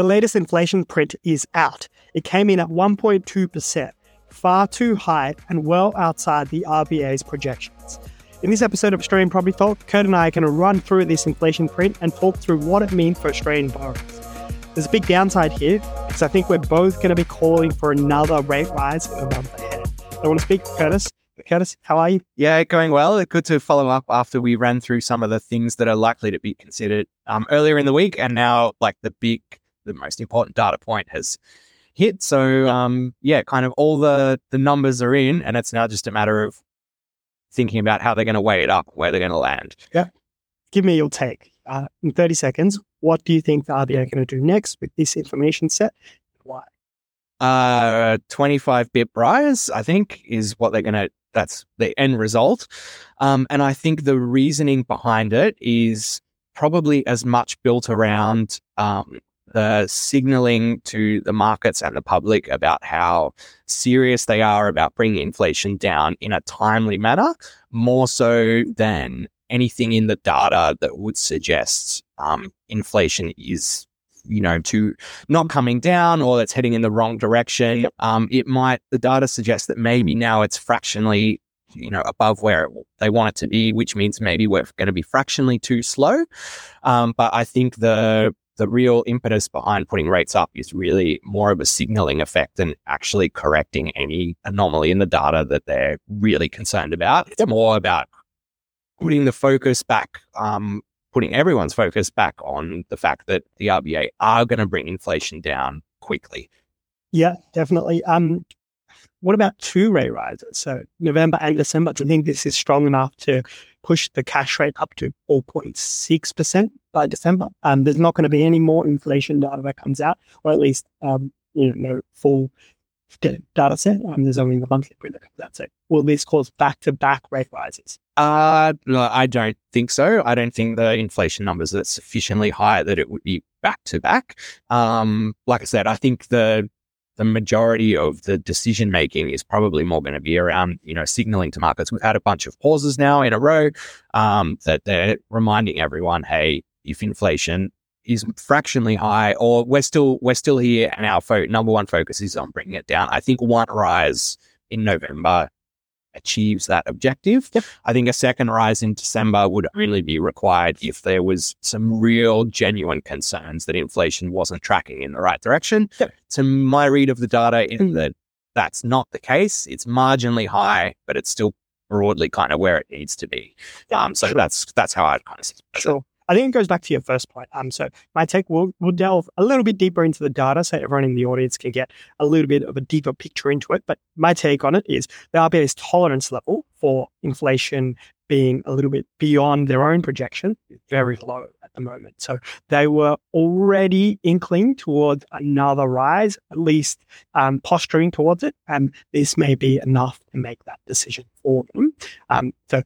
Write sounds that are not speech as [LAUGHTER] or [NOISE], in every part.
The latest inflation print is out. It came in at 1.2%, far too high and well outside the RBA's projections. In this episode of Australian Property Talk, Kurt and I are going to run through this inflation print and talk through what it means for Australian borrowers. There's a big downside here because I think we're both going to be calling for another rate rise in a month ahead. I want to speak to Curtis. Curtis, how are you? Yeah, going well. Good to follow up after we ran through some of the things that are likely to be considered um, earlier in the week, and now like the big, the most important data point has hit. So um, yeah, kind of all the the numbers are in, and it's now just a matter of thinking about how they're going to weigh it up, where they're going to land. Yeah. Give me your take. Uh, in 30 seconds, what do you think the RBA are going to do next with this information set? Why? Uh, 25 bit rise, I think, is what they're going to, that's the end result. Um, and I think the reasoning behind it is probably as much built around um, the signaling to the markets and the public about how serious they are about bringing inflation down in a timely manner, more so than anything in the data that would suggest um, inflation is you know to not coming down or it's heading in the wrong direction. Um, it might the data suggests that maybe now it's fractionally you know above where they want it to be which means maybe we're going to be fractionally too slow. Um, but i think the the real impetus behind putting rates up is really more of a signaling effect than actually correcting any anomaly in the data that they're really concerned about. It's more about putting the focus back, um, putting everyone's focus back on the fact that the RBA are going to bring inflation down quickly. Yeah, definitely. Um, what about two rate rises? So November and December, do you think this is strong enough to push the cash rate up to 4.6% by December? Um, there's not going to be any more inflation data that comes out, or at least um, you know, full data set. Um, there's only the monthly print that comes out. So will this cause back-to-back rate rises? Uh, no, I don't think so. I don't think the inflation numbers are sufficiently high that it would be back to back. Like I said, I think the the majority of the decision making is probably more going to be around, you know, signaling to markets. We've had a bunch of pauses now in a row um, that they're reminding everyone, hey, if inflation is fractionally high, or we're still we're still here, and our fo- number one focus is on bringing it down. I think one rise in November achieves that objective. Yep. I think a second rise in December would only be required if there was some real genuine concerns that inflation wasn't tracking in the right direction. Yep. So my read of the data is mm. that that's not the case. It's marginally high, but it's still broadly kind of where it needs to be. Um, so that's that's how I'd kind of see it. Sure. I think it goes back to your first point. Um, so my take will will delve a little bit deeper into the data, so everyone in the audience can get a little bit of a deeper picture into it. But my take on it is the RBA's tolerance level for inflation being a little bit beyond their own projection is very low at the moment. So they were already inkling towards another rise, at least um, posturing towards it, and this may be enough to make that decision for them. Um, so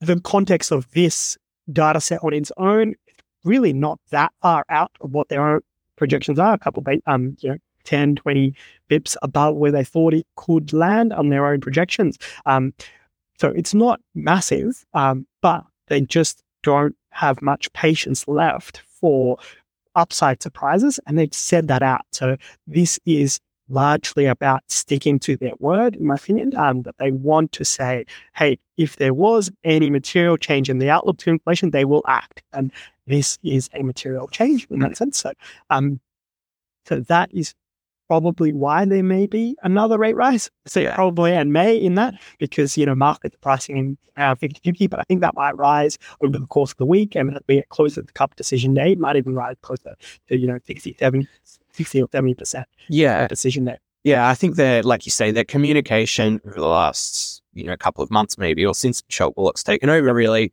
the context of this data set on its own, it's really not that far out of what their own projections are. A couple of, um, you know, 10, 20 bips above where they thought it could land on their own projections. Um, so it's not massive, um, but they just don't have much patience left for upside surprises. And they've said that out. So this is largely about sticking to their word, in my opinion, um, that they want to say, hey, if there was any material change in the outlook to inflation, they will act. And this is a material change in that sense. So, um, so that is probably why there may be another rate rise. So yeah. probably and may in that because, you know, market pricing in around 50 50, but I think that might rise over the course of the week. And as we get closer to the cup decision day, it might even rise closer to, you know, 60, 70, 60 or 70% yeah. decision day. Yeah, I think that, like you say, that communication over the last, you know, couple of months maybe, or since Michelle Bullock's taken over really,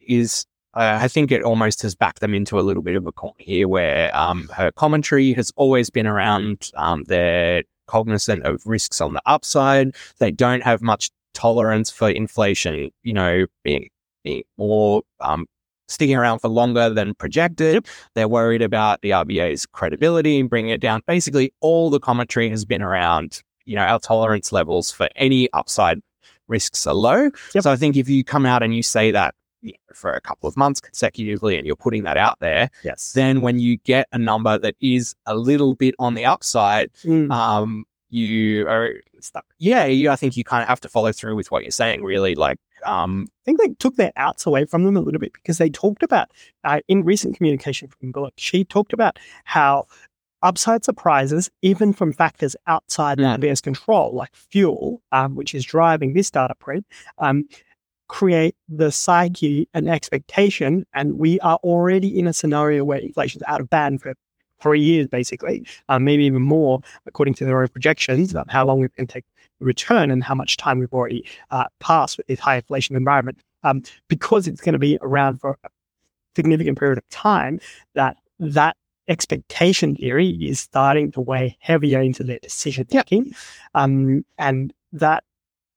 is uh, I think it almost has backed them into a little bit of a corner here where um, her commentary has always been around um, they're cognizant of risks on the upside. They don't have much tolerance for inflation, you know, being, being more um, sticking around for longer than projected. They're worried about the RBA's credibility and bringing it down. Basically, all the commentary has been around, you know, our tolerance levels for any upside risks are low. Yep. So I think if you come out and you say that you know, for a couple of months consecutively and you're putting that out there, Yes. then when you get a number that is a little bit on the upside, Mm. um, you are stuck. Yeah, you, I think you kind of have to follow through with what you're saying. Really, like, um, I think they took their outs away from them a little bit because they talked about uh, in recent communication from Bullock, she talked about how upside surprises, even from factors outside Yeah. the RBA's control, like fuel, um, which is driving this data print, um, create the psyche and expectation. And we are already in a scenario where inflation's out of band for three years, basically, um, maybe even more, according to their own projections about how long it can take to return and how much time we've already uh, passed with this high inflation environment. Um, because it's going to be around for a significant period of time, that that expectation theory is starting to weigh heavier into their decision making, um, and that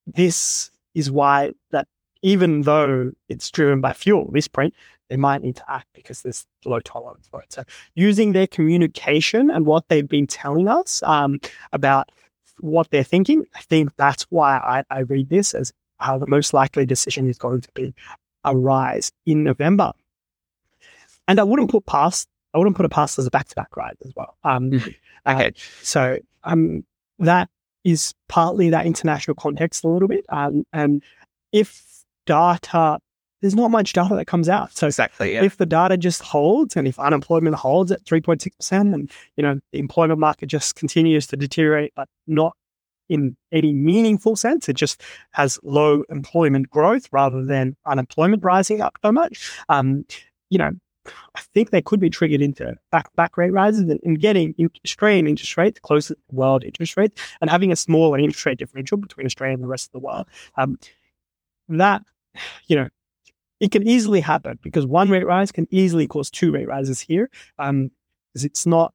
this is why that even though it's driven by fuel, this print, they might need to act because there's low tolerance for it. So using their communication and what they've been telling us um, about what they're thinking, I think that's why I, I read this as how the most likely decision is going to be a rise in November. And I wouldn't put past I wouldn't put it past as a back to back rise as well. Um, Mhm. uh, okay, so um, that is partly that international context a little bit. Um, and if data, there's not much data that comes out. So exactly. Yeah. if the data just holds and if unemployment holds at 3.6% and, you know, the employment market just continues to deteriorate, but not in any meaningful sense, it just has low employment growth rather than unemployment rising up so much. Um, you know, I think they could be triggered into back back rate rises and, and getting in- Australian interest rates closer to world interest rates and having a smaller interest rate differential between Australia and the rest of the world. Um, that, you know, it can easily happen because one rate rise can easily cause two rate rises here. Um, it's not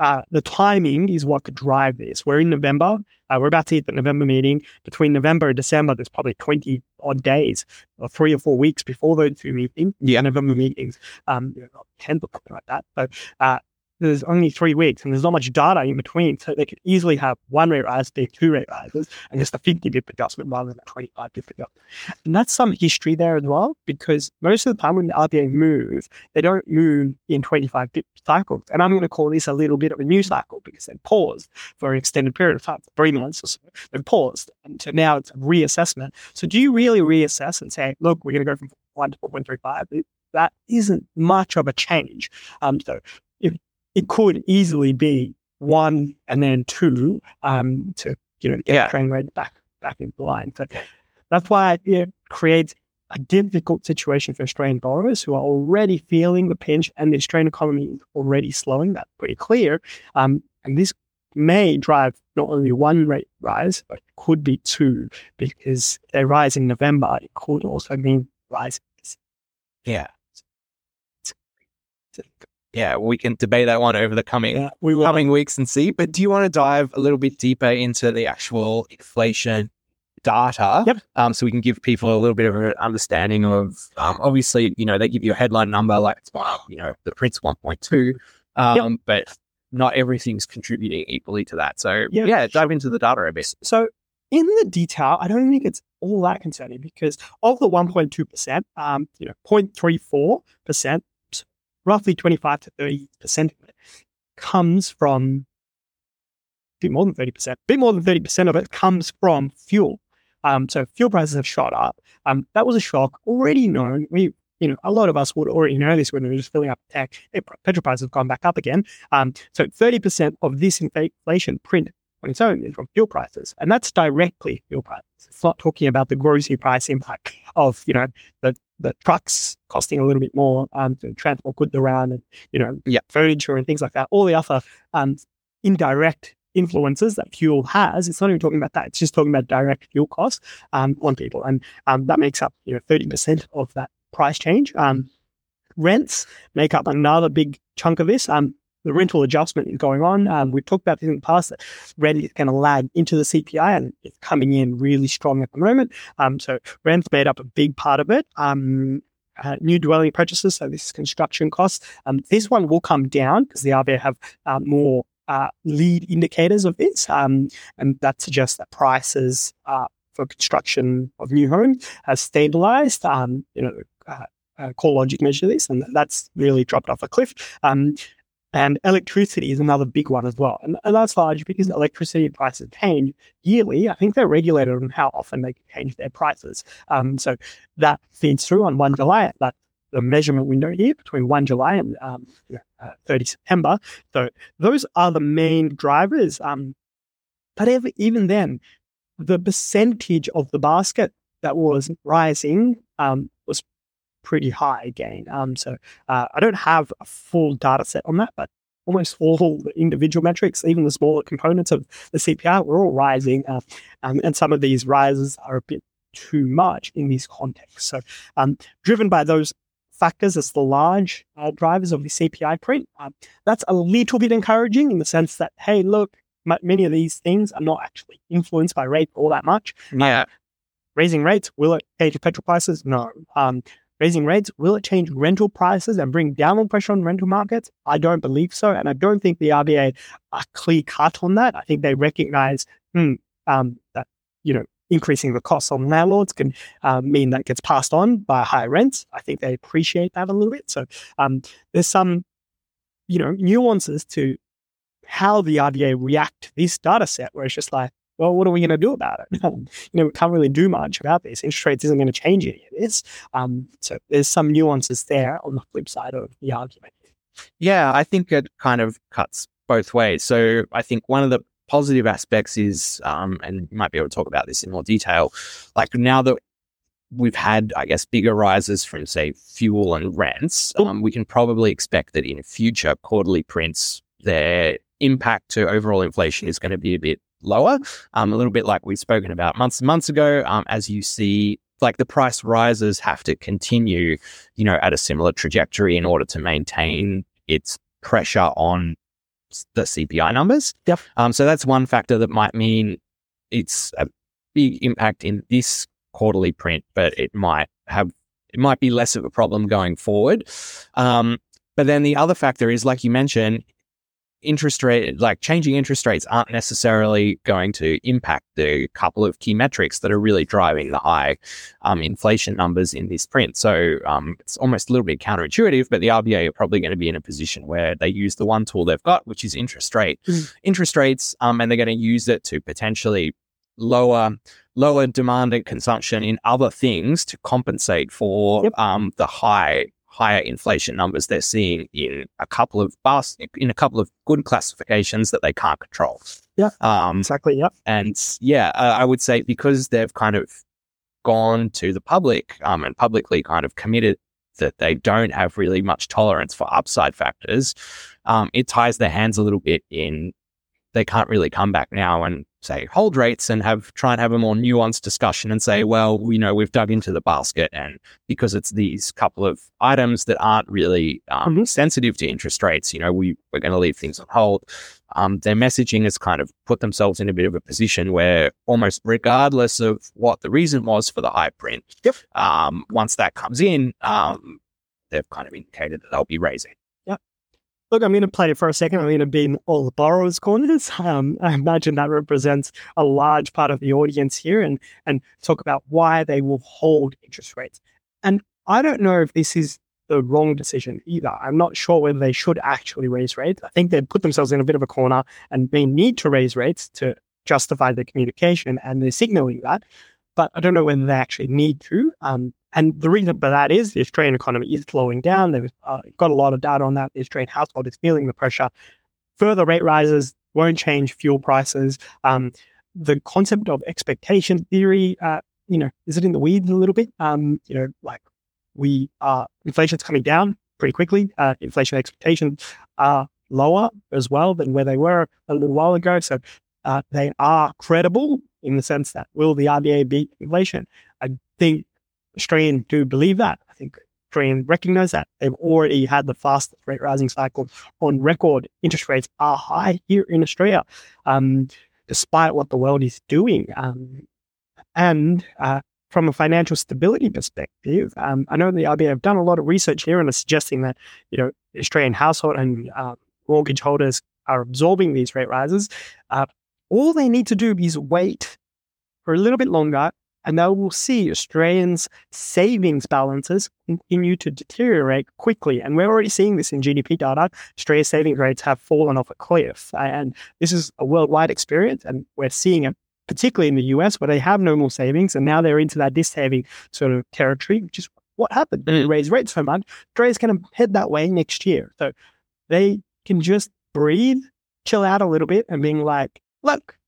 uh, the timing is what could drive this. We're in November. Uh, we're about to hit the November meeting. Between November and December, there's probably 20 odd days or three or four weeks before those two meetings, yeah, November meetings, um, you know, 10 or something like that. So uh, there's only three weeks and there's not much data in between. So they could easily have one rate rise, be two rate rises, and just a 50 bip adjustment rather than a 25 bip adjustment. And that's some history there as well, because most of the time when the RBA move, they don't move in 25 bip cycles. And I'm going to call this a little bit of a new cycle because they paused for an extended period of time, three months or so. They paused. And so now it's a reassessment. So do you really reassess and say, look, we're going to go from 1 to 4.35? That isn't much of a change. Um, so it could easily be one and then two um, to you know get Yeah. train rate back back into line. So that's why it creates a difficult situation for Australian borrowers who are already feeling the pinch, and the Australian economy is already slowing. That's pretty clear. Um, and this may drive not only one rate rise, but it could be two because they rise in November. It could also mean rise. yeah. Yeah, we can debate that one over the coming Yeah, we will. coming weeks and see. But do you want to dive a little bit deeper into the actual inflation data? Yep. Um, so we can give people a little bit of an understanding of. Um, obviously, you know, they give you a headline number like it's one, you know, the print's one point two, um, but not everything's contributing equally to that. So Yeah. yeah, dive into the data a bit. So in the detail, I don't think it's all that concerning because of the 1.2%, um, you know, 0.34%, roughly 25 to 30% of it comes from a bit more than 30%, a bit more than 30% of it comes from fuel. Um, so fuel prices have shot up. Um, that was a shock already known. We, you know, a lot of us would already know this when we were just filling up the tank. Petrol prices have gone back up again. Um, so 30% of this inflation print on its own is from fuel prices, and that's directly fuel prices. It's not talking about the grocery price impact of you know the the trucks costing a little bit more um, to transport goods around, and you know Yeah. furniture and things like that. All the other um, indirect influences that fuel has. It's not even talking about that. It's just talking about direct fuel costs um, on people, and um, that makes up you know thirty percent of that price change. Um, rents make up another big chunk of this. Um, the rental adjustment is going on. Um, we've talked about this in the past that rent is going to lag into the CPI and it's coming in really strong at the moment. Um, so rent's made up a big part of it. Um, uh, new dwelling purchases, so this is construction costs. Um, this one will come down because the RBA have uh, more uh, lead indicators of this, um, and that suggests that prices uh, for construction of new homes has stabilized. Um, you know, uh, uh, CoreLogic measure this, and that's really dropped off a cliff. Um, and electricity is another big one as well. And, and that's large because electricity prices change yearly. I think they're regulated on how often they can change their prices. Um, so that feeds through on 1 July. That's the measurement window here between 1 July and um, uh, 30 September. So those are the main drivers. Um, but even then, the percentage of the basket that was rising um, pretty high again. Um, so uh, I don't have a full data set on that, but almost all the individual metrics, even the smaller components of the CPI, were all rising. Uh, um, and some of these rises are a bit too much in these contexts. So, um, driven by those factors as the large uh, drivers of the CPI print, um, that's a little bit encouraging in the sense that, hey, look, m- many of these things are not actually influenced by rate all that much. Yeah. Raising rates, will it change petrol prices? No. Raising rates, will it change rental prices and bring downward pressure on rental markets? I don't believe so. And I don't think the RBA are clear cut on that. I think they recognize hmm, um, that, you know, increasing the costs on landlords can um, mean that gets passed on by higher rents. I think they appreciate that a little bit. So um, there's some, you know, nuances to how the RBA react to this data set where it's just like, well, what are we going to do about it? [LAUGHS] you know, we can't really do much about this. Interest rates isn't going to change any of this. Um, so there's some nuances there on the flip side of the argument. Yeah, I think it kind of cuts both ways. So I think one of the positive aspects is, um, and you might be able to talk about this in more detail, like now that we've had, I guess, bigger rises from, say, fuel and rents, um, we can probably expect that in future quarterly prints, their impact to overall inflation is going to be a bit lower. Um, a little bit like we've spoken about months and months ago. Um, as you see, like the price rises have to continue, you know, at a similar trajectory in order to maintain its pressure on the CPI numbers. Yep. Um, so that's one factor that might mean it's a big impact in this quarterly print, but it might have it might be less of a problem going forward. Um, but then the other factor is, like you mentioned, interest rate, like changing interest rates aren't necessarily going to impact the couple of key metrics that are really driving the high um, inflation numbers in this print. So um, it's almost a little bit counterintuitive, but the RBA are probably going to be in a position where they use the one tool they've got, which is interest rate, mm. interest rates, um, and they're going to use it to potentially lower lower demand and consumption in other things to compensate for yep. um, the high higher inflation numbers they're seeing in a couple of bus in a couple of good classifications that they can't control. Yeah, um, exactly. Yeah, and yeah, uh, I would say because they've kind of gone to the public um, and publicly kind of committed that they don't have really much tolerance for upside factors, um, it ties their hands a little bit in they can't really come back now and say hold rates and have try and have a more nuanced discussion and say, well, you know, we've dug into the basket and because it's these couple of items that aren't really um, mm-hmm. sensitive to interest rates, you know, we we're going to leave things on hold. Um, their messaging has kind of put themselves in a bit of a position where almost regardless of what the reason was for the high print, yep. um, once that comes in, um, they've kind of indicated that they'll be raising. Look, I'm going to play it for a second. I'm going to be in all the borrowers' corners. [LAUGHS] Um, I imagine that represents a large part of the audience here and, and talk about why they will hold interest rates. And I don't know if this is the wrong decision either. I'm not sure whether they should actually raise rates. I think they put themselves in a bit of a corner and they need to raise rates to justify their communication and they're signaling that. But I don't know whether they actually need to. Um, and the reason for that is the Australian economy is slowing down. They've uh, got a lot of data on that. The Australian household is feeling the pressure. Further rate rises won't change fuel prices. Um, the concept of expectation theory, uh, you know, is it in the weeds a little bit? Um, you know, like we are, inflation's coming down pretty quickly. Uh, inflation expectations are lower as well than where they were a little while ago. So uh, they are credible in the sense that will the RBA beat inflation? I think Australians do believe that. I think Australians recognize that. They've already had the fastest rate rising cycle on record. Interest rates are high here in Australia, um, despite what the world is doing. Um, and uh, from a financial stability perspective, um, I know the RBA have done a lot of research here and are suggesting that you know Australian household and uh, mortgage holders are absorbing these rate rises. Uh, all they need to do is wait for a little bit longer and now we'll see Australians' savings balances continue to deteriorate quickly. And we're already seeing this in GDP data. Australia's savings rates have fallen off a cliff. And this is a worldwide experience, and we're seeing it particularly in the US where they have no more savings and now they're into that dis-saving sort of territory, which is what happened. They mm. raise rates so much. Australia's going to head that way next year. So they can just breathe, chill out a little bit and being like, look,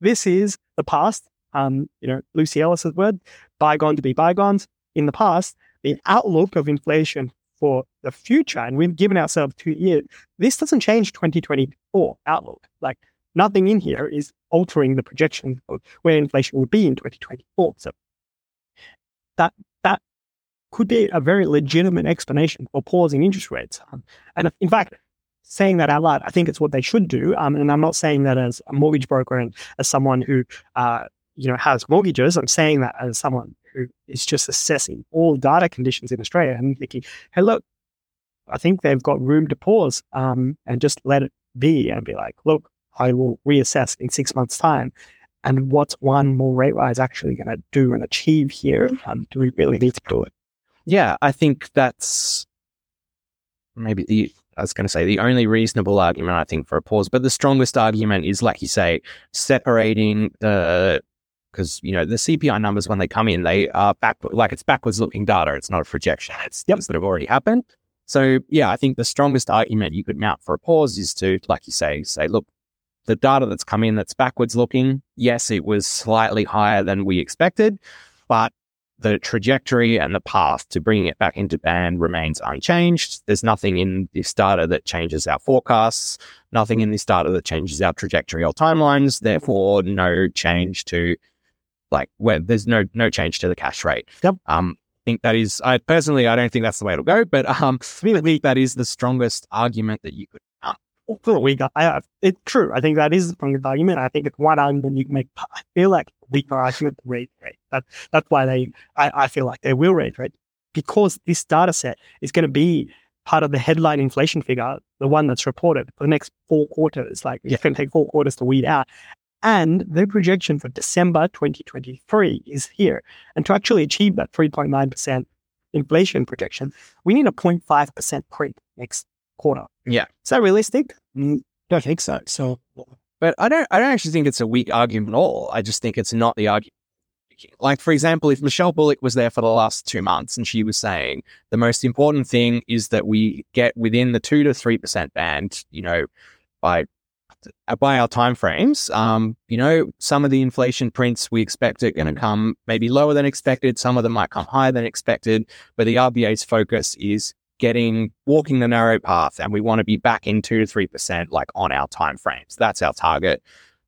this is the past. Um, you know, Luci Ellis's word, bygone to be bygones. In the past, the outlook of inflation for the future, and we've given ourselves two years, this doesn't change 2024 outlook. Like nothing in here is altering the projection of where inflation will be in 2024. So that that could be a very legitimate explanation for pausing interest rates. Um, and in fact, saying that out loud, I think it's what they should do. Um, and I'm not saying that as a mortgage broker and as someone who, uh, you know, has mortgages. I'm saying that as someone who is just assessing all data conditions in Australia and thinking, hey, look, I think they've got room to pause um, and just let it be and be like, look, I will reassess in six months' time. And what's one more rate rise actually going to do and achieve here? Do we really need to do it? Yeah, I think that's maybe the I was going to say the only reasonable argument I think for a pause, but the strongest argument is like you say, separating the because you know the CPI numbers when they come in, they are back like it's backwards looking data. It's not a projection. It's yep. things that have already happened. So yeah, I think the strongest argument you could mount for a pause is to, like you say, say, look, the data that's come in that's backwards looking, yes, it was slightly higher than we expected, but the trajectory and the path to bringing it back into band remains unchanged. There's nothing in this data that changes our forecasts, nothing in this data that changes our trajectory or timelines. Therefore, no change to like where there's no no change to the cash rate. Yep. Um, I think that is I personally I don't think that's the way it'll go, but um, I think that is the strongest argument that you could for a week. I have. It's true. I think that is the strongest argument. I think it's one argument you can make. I feel like weaker argument raise rate. That, that's why they, I, I feel like they will raise rate because this data set is going to be part of the headline inflation figure, the one that's reported for the next four quarters. Like yeah. it's going to take four quarters to weed out. And the projection for December 2023 is here. And to actually achieve that 3.9% inflation projection, we need a 0.5% print next quarter. Yeah. Is that realistic? Mm, don't think so. So, but I don't. I don't actually think it's a weak argument at all. I just think it's not the argument. Like, for example, if Michelle Bullock was there for the last two months and she was saying the most important thing is that we get within the two to three percent band, you know, by by our timeframes, um, you know, some of the inflation prints we expect are going to come maybe lower than expected. Some of them might come higher than expected. But the RBA's focus is getting walking the narrow path and we want to be back in 2 to 3% like on our time frames that's our target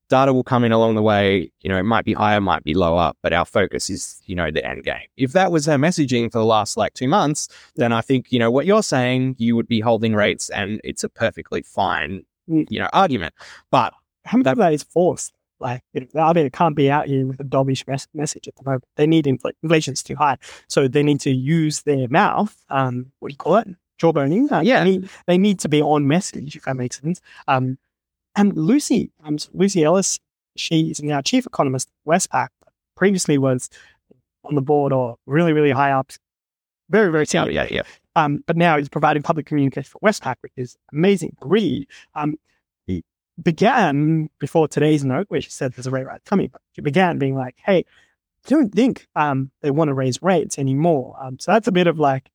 data will come in along the way you know it might be higher might be lower but our focus is you know the end game if that was our messaging for the last like two months then i think you know what you're saying you would be holding rates and it's a perfectly fine. You know argument but how much that, of that is forced like, I mean, it can't be out here with a dovish mes- message at the moment. They need infl- inflation's too high, so they need to use their mouth. Um, what do you call it? Jawboning. Uh, yeah, they need, they need, to be on message if that makes sense. Um, and Luci, um, Luci Ellis, she's now chief economist at Westpac. Previously was on the board or really, really high up, very, very senior. Yeah, yeah. Um, but now he's providing public communication for Westpac, which is amazing read. Um, began before today's note, where she said there's a rate rise coming, but she began being like, hey, I don't think um, they want to raise rates anymore. Um, so that's a bit of like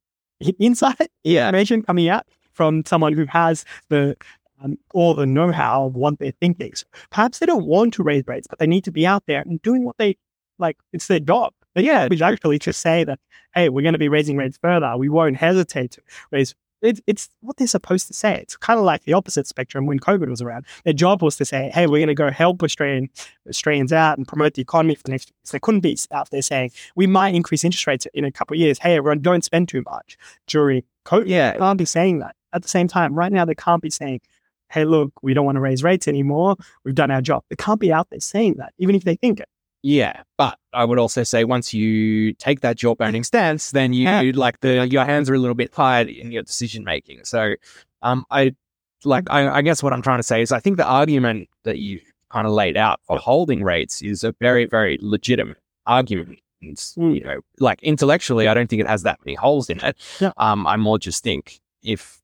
insight [LAUGHS] yeah. information coming out from someone who has the um, all the know-how of what they're thinking. So perhaps they don't want to raise rates, but they need to be out there and doing what they like. It's their job. But yeah, which actually just say that, hey, we're going to be raising rates further. We won't hesitate to raise it's, it's what they're supposed to say. It's kind of like the opposite spectrum when COVID was around. Their job was to say, hey, we're going to go help Australian Australians out and promote the economy for the next. So they couldn't be out there saying, we might increase interest rates in a couple of years. Hey, everyone, don't spend too much during COVID. Yeah, they can't be saying that. At the same time, right now, they can't be saying, hey, look, we don't want to raise rates anymore. We've done our job. They can't be out there saying that, even if they think it. Yeah, but I would also say once you take that jawboning [LAUGHS] stance, then you yeah. like the your hands are a little bit tired in your decision making. So, um, I like I, I guess what I'm trying to say is I think the argument that you kind of laid out for holding rates is a very very legitimate argument. You know, like intellectually, I don't think it has that many holes in it. Yeah. Um, I more just think if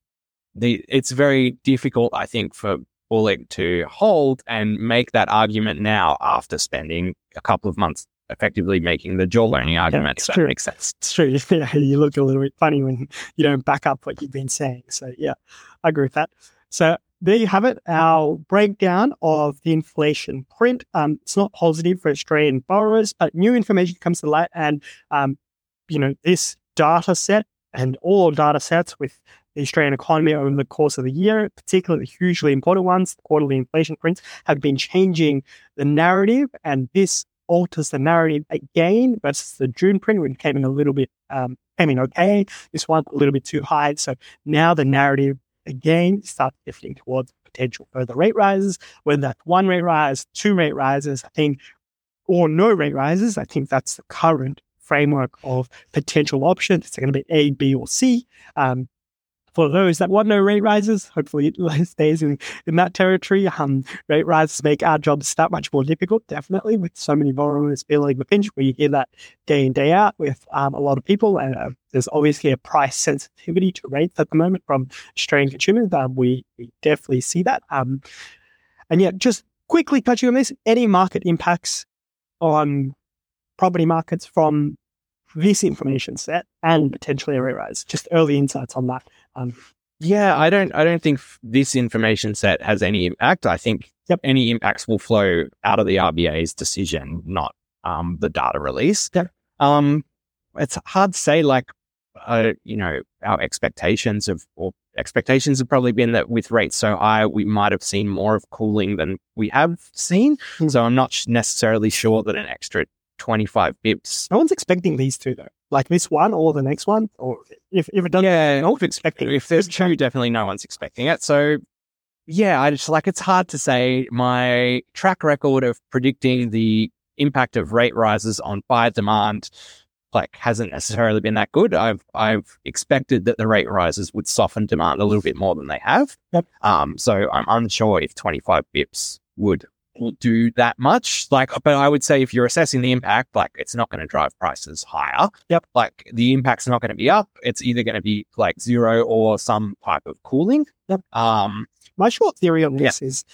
the it's very difficult, I think, for Bullock to hold and make that argument now after spending a couple of months effectively making the jawboning argument. it's if true. that makes sense. It's true. [LAUGHS] Yeah, you look a little bit funny when you don't back up what you've been saying. So yeah, I agree with that. So there you have it, our breakdown of the inflation print. Um, it's not positive for Australian borrowers, but new information comes to light, and um, you know this data set and all data sets with the Australian economy over the course of the year, particularly the hugely important ones, the quarterly inflation prints, have been changing the narrative, and this alters the narrative again versus the June print, which came in a little bit, um, came in okay. This one a little bit too high. So now the narrative again starts shifting towards potential further rate rises, whether that's one rate rise, two rate rises, I think, or no rate rises. I think that's the current framework of potential options. It's going to be A, B, or C. Um, for those that want no rate rises, hopefully it [LAUGHS] stays in, in that territory. Um, rate rises make our jobs that much more difficult, definitely, with so many borrowers feeling the pinch. We hear that day in, day out with um, a lot of people. And uh, there's obviously a price sensitivity to rates at the moment from Australian consumers. Um, we, we definitely see that. Um, and yeah, just quickly touching on this, any market impacts on property markets from this information set and potentially a rise. Just early insights on that. Um, Yeah, I don't. I don't think f- this information set has any impact. I think Yep. any impacts will flow out of the RBA's decision, not um, the data release. Yep. Um, it's hard to say. Like, uh, you know, our expectations of or expectations have probably been that with rates so high, we might have seen more of cooling than we have seen. Hmm. So I'm not sh- necessarily sure that an extra 25 bips. no one's expecting these two though, like this one or the next one, or if, if it doesn't, Yeah, no one's expecting. if there's two, definitely no one's expecting it. So, yeah, I just like it's hard to say. My track record of predicting the impact of rate rises on buyer demand, like, hasn't necessarily been that good. I've I've expected that the rate rises would soften demand a little bit more than they have. Yep. Um, so I'm unsure if 25 bips would do that much. Like, but I would say if you're assessing the impact, like it's not going to drive prices higher. Yep. Like the impact's not going to be up. It's either going to be like zero or some type of cooling. Yep. Um, My short theory on this is,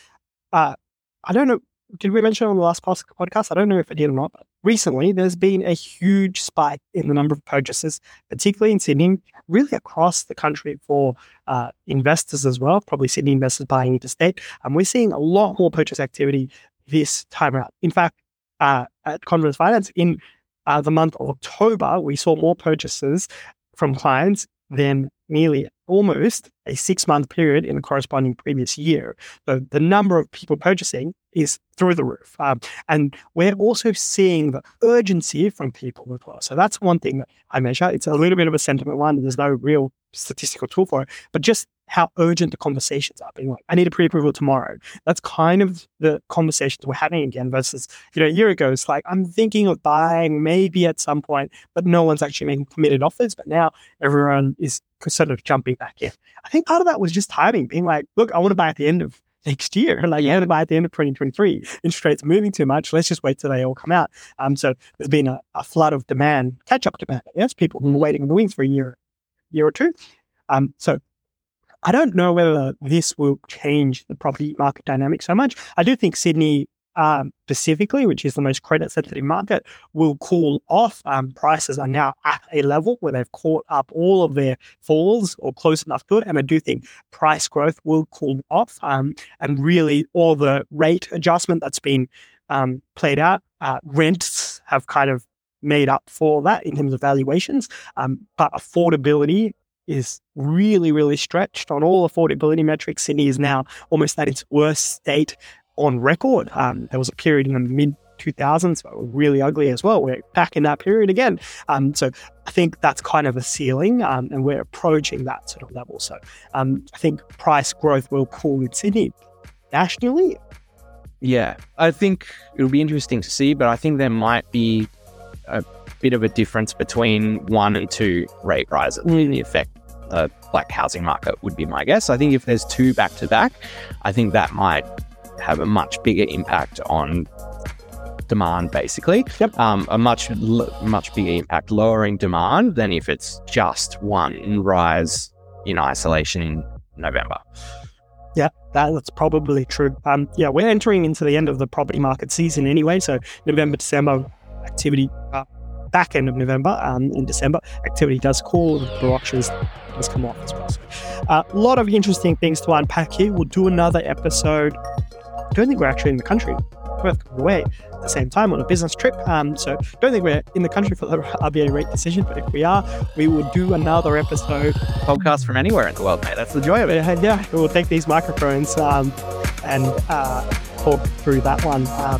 uh, I don't know. Did we mention on the last podcast? I don't know if it did or not. But recently, there's been a huge spike in the number of purchases, particularly in Sydney, really across the country for uh, investors as well. Probably Sydney investors buying interstate, and we're seeing a lot more purchase activity this time around. In fact, uh, at Converse Finance in uh, the month of October, we saw more purchases from clients than nearly almost a six month period in the corresponding previous year. So the number of people purchasing is through the roof. Um, and we're also seeing the urgency from people as well. So that's one thing that I measure. It's a little bit of a sentiment one. There's no real statistical tool for it, but just how urgent the conversations are. Being like, I need a pre-approval tomorrow. That's kind of the conversations we're having again versus, you know, a year ago, it's like, I'm thinking of buying maybe at some point, but no one's actually making committed offers. But now everyone is sort of jumping back in. I think part of that was just timing, being like, look, I want to buy at the end of next year. [LAUGHS] Like, buy at the end of 2023. Interest rates moving too much. Let's just wait till they all come out. Um, so there's been a, a flood of demand, catch up demand. Yes, people have been waiting in the wings for a year, year or two. Um, so I don't know whether this will change the property market dynamic so much. I do think Sydney um, specifically, which is the most credit sensitive market, will cool off. Um, prices are now at a level where they've caught up all of their falls or close enough to it. And I do think price growth will cool off. Um, and really, all the rate adjustment that's been um, played out, uh, rents have kind of made up for that in terms of valuations. Um, but affordability is really, really stretched on all affordability metrics. Sydney is now almost at its worst state on record. Um, there was a period in the mid 2000s that were really ugly as well. We're back in that period again. Um, so I think that's kind of a ceiling, um, and we're approaching that sort of level. So um, I think price growth will cool in Sydney. Nationally, yeah, I think it'll be interesting to see, but I think there might be a bit of a difference between one and two rate rises in the effect the black housing market would be my guess. I think if there's two back to back, I think that might have a much bigger impact on demand, basically. Yep. Um, a much l- much bigger impact lowering demand than if it's just one rise in isolation in November. Yeah, that, that's probably true. Um, yeah, we're entering into the end of the property market season anyway. So November, December activity, uh, back end of November, um, in December activity does cool. The auctions does come off as well. So, uh, a lot of interesting things to unpack here. We'll do another episode. I don't think we're actually in the country. We're away at the same time on a business trip. Um, so don't think we're in the country for the RBA rate decision. But if we are, we will do another episode Podcast from anywhere in the world, mate. That's the joy of it. yeah, yeah, we'll take these microphones um, and uh, talk through that one. Uh,